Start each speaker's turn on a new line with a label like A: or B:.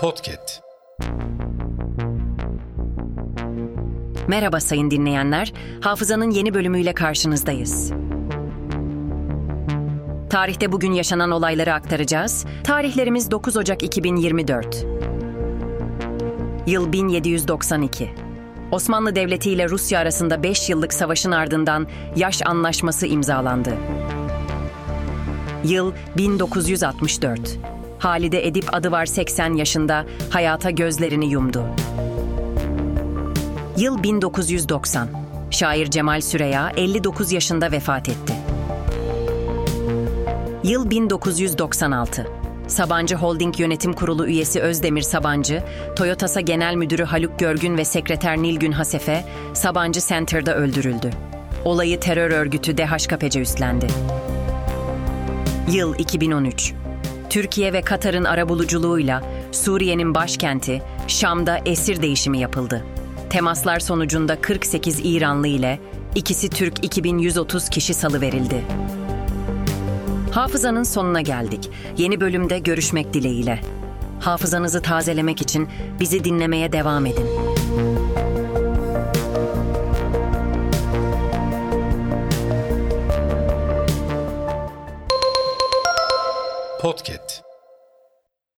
A: Podcast.
B: Merhaba sayın dinleyenler. Hafızanın yeni bölümüyle karşınızdayız. Tarihte bugün yaşanan olayları aktaracağız. Tarihlerimiz 9 Ocak 2024. Yıl 1792. Osmanlı Devleti ile Rusya arasında 5 yıllık savaşın ardından Yaş Anlaşması imzalandı. Yıl 1964. Halide Edip adı var 80 yaşında hayata gözlerini yumdu. Yıl 1990. Şair Cemal Süreya 59 yaşında vefat etti. Yıl 1996. Sabancı Holding Yönetim Kurulu üyesi Özdemir Sabancı, Toyotasa Genel Müdürü Haluk Görgün ve Sekreter Nilgün Hasefe, Sabancı Center'da öldürüldü. Olayı terör örgütü DHKPC üstlendi. Yıl 2013. Türkiye ve Katar'ın arabuluculuğuyla Suriye'nin başkenti Şam'da esir değişimi yapıldı. Temaslar sonucunda 48 İranlı ile ikisi Türk 2130 kişi salıverildi. Hafızanın sonuna geldik. Yeni bölümde görüşmek dileğiyle. Hafızanızı tazelemek için bizi dinlemeye devam edin. Podcast.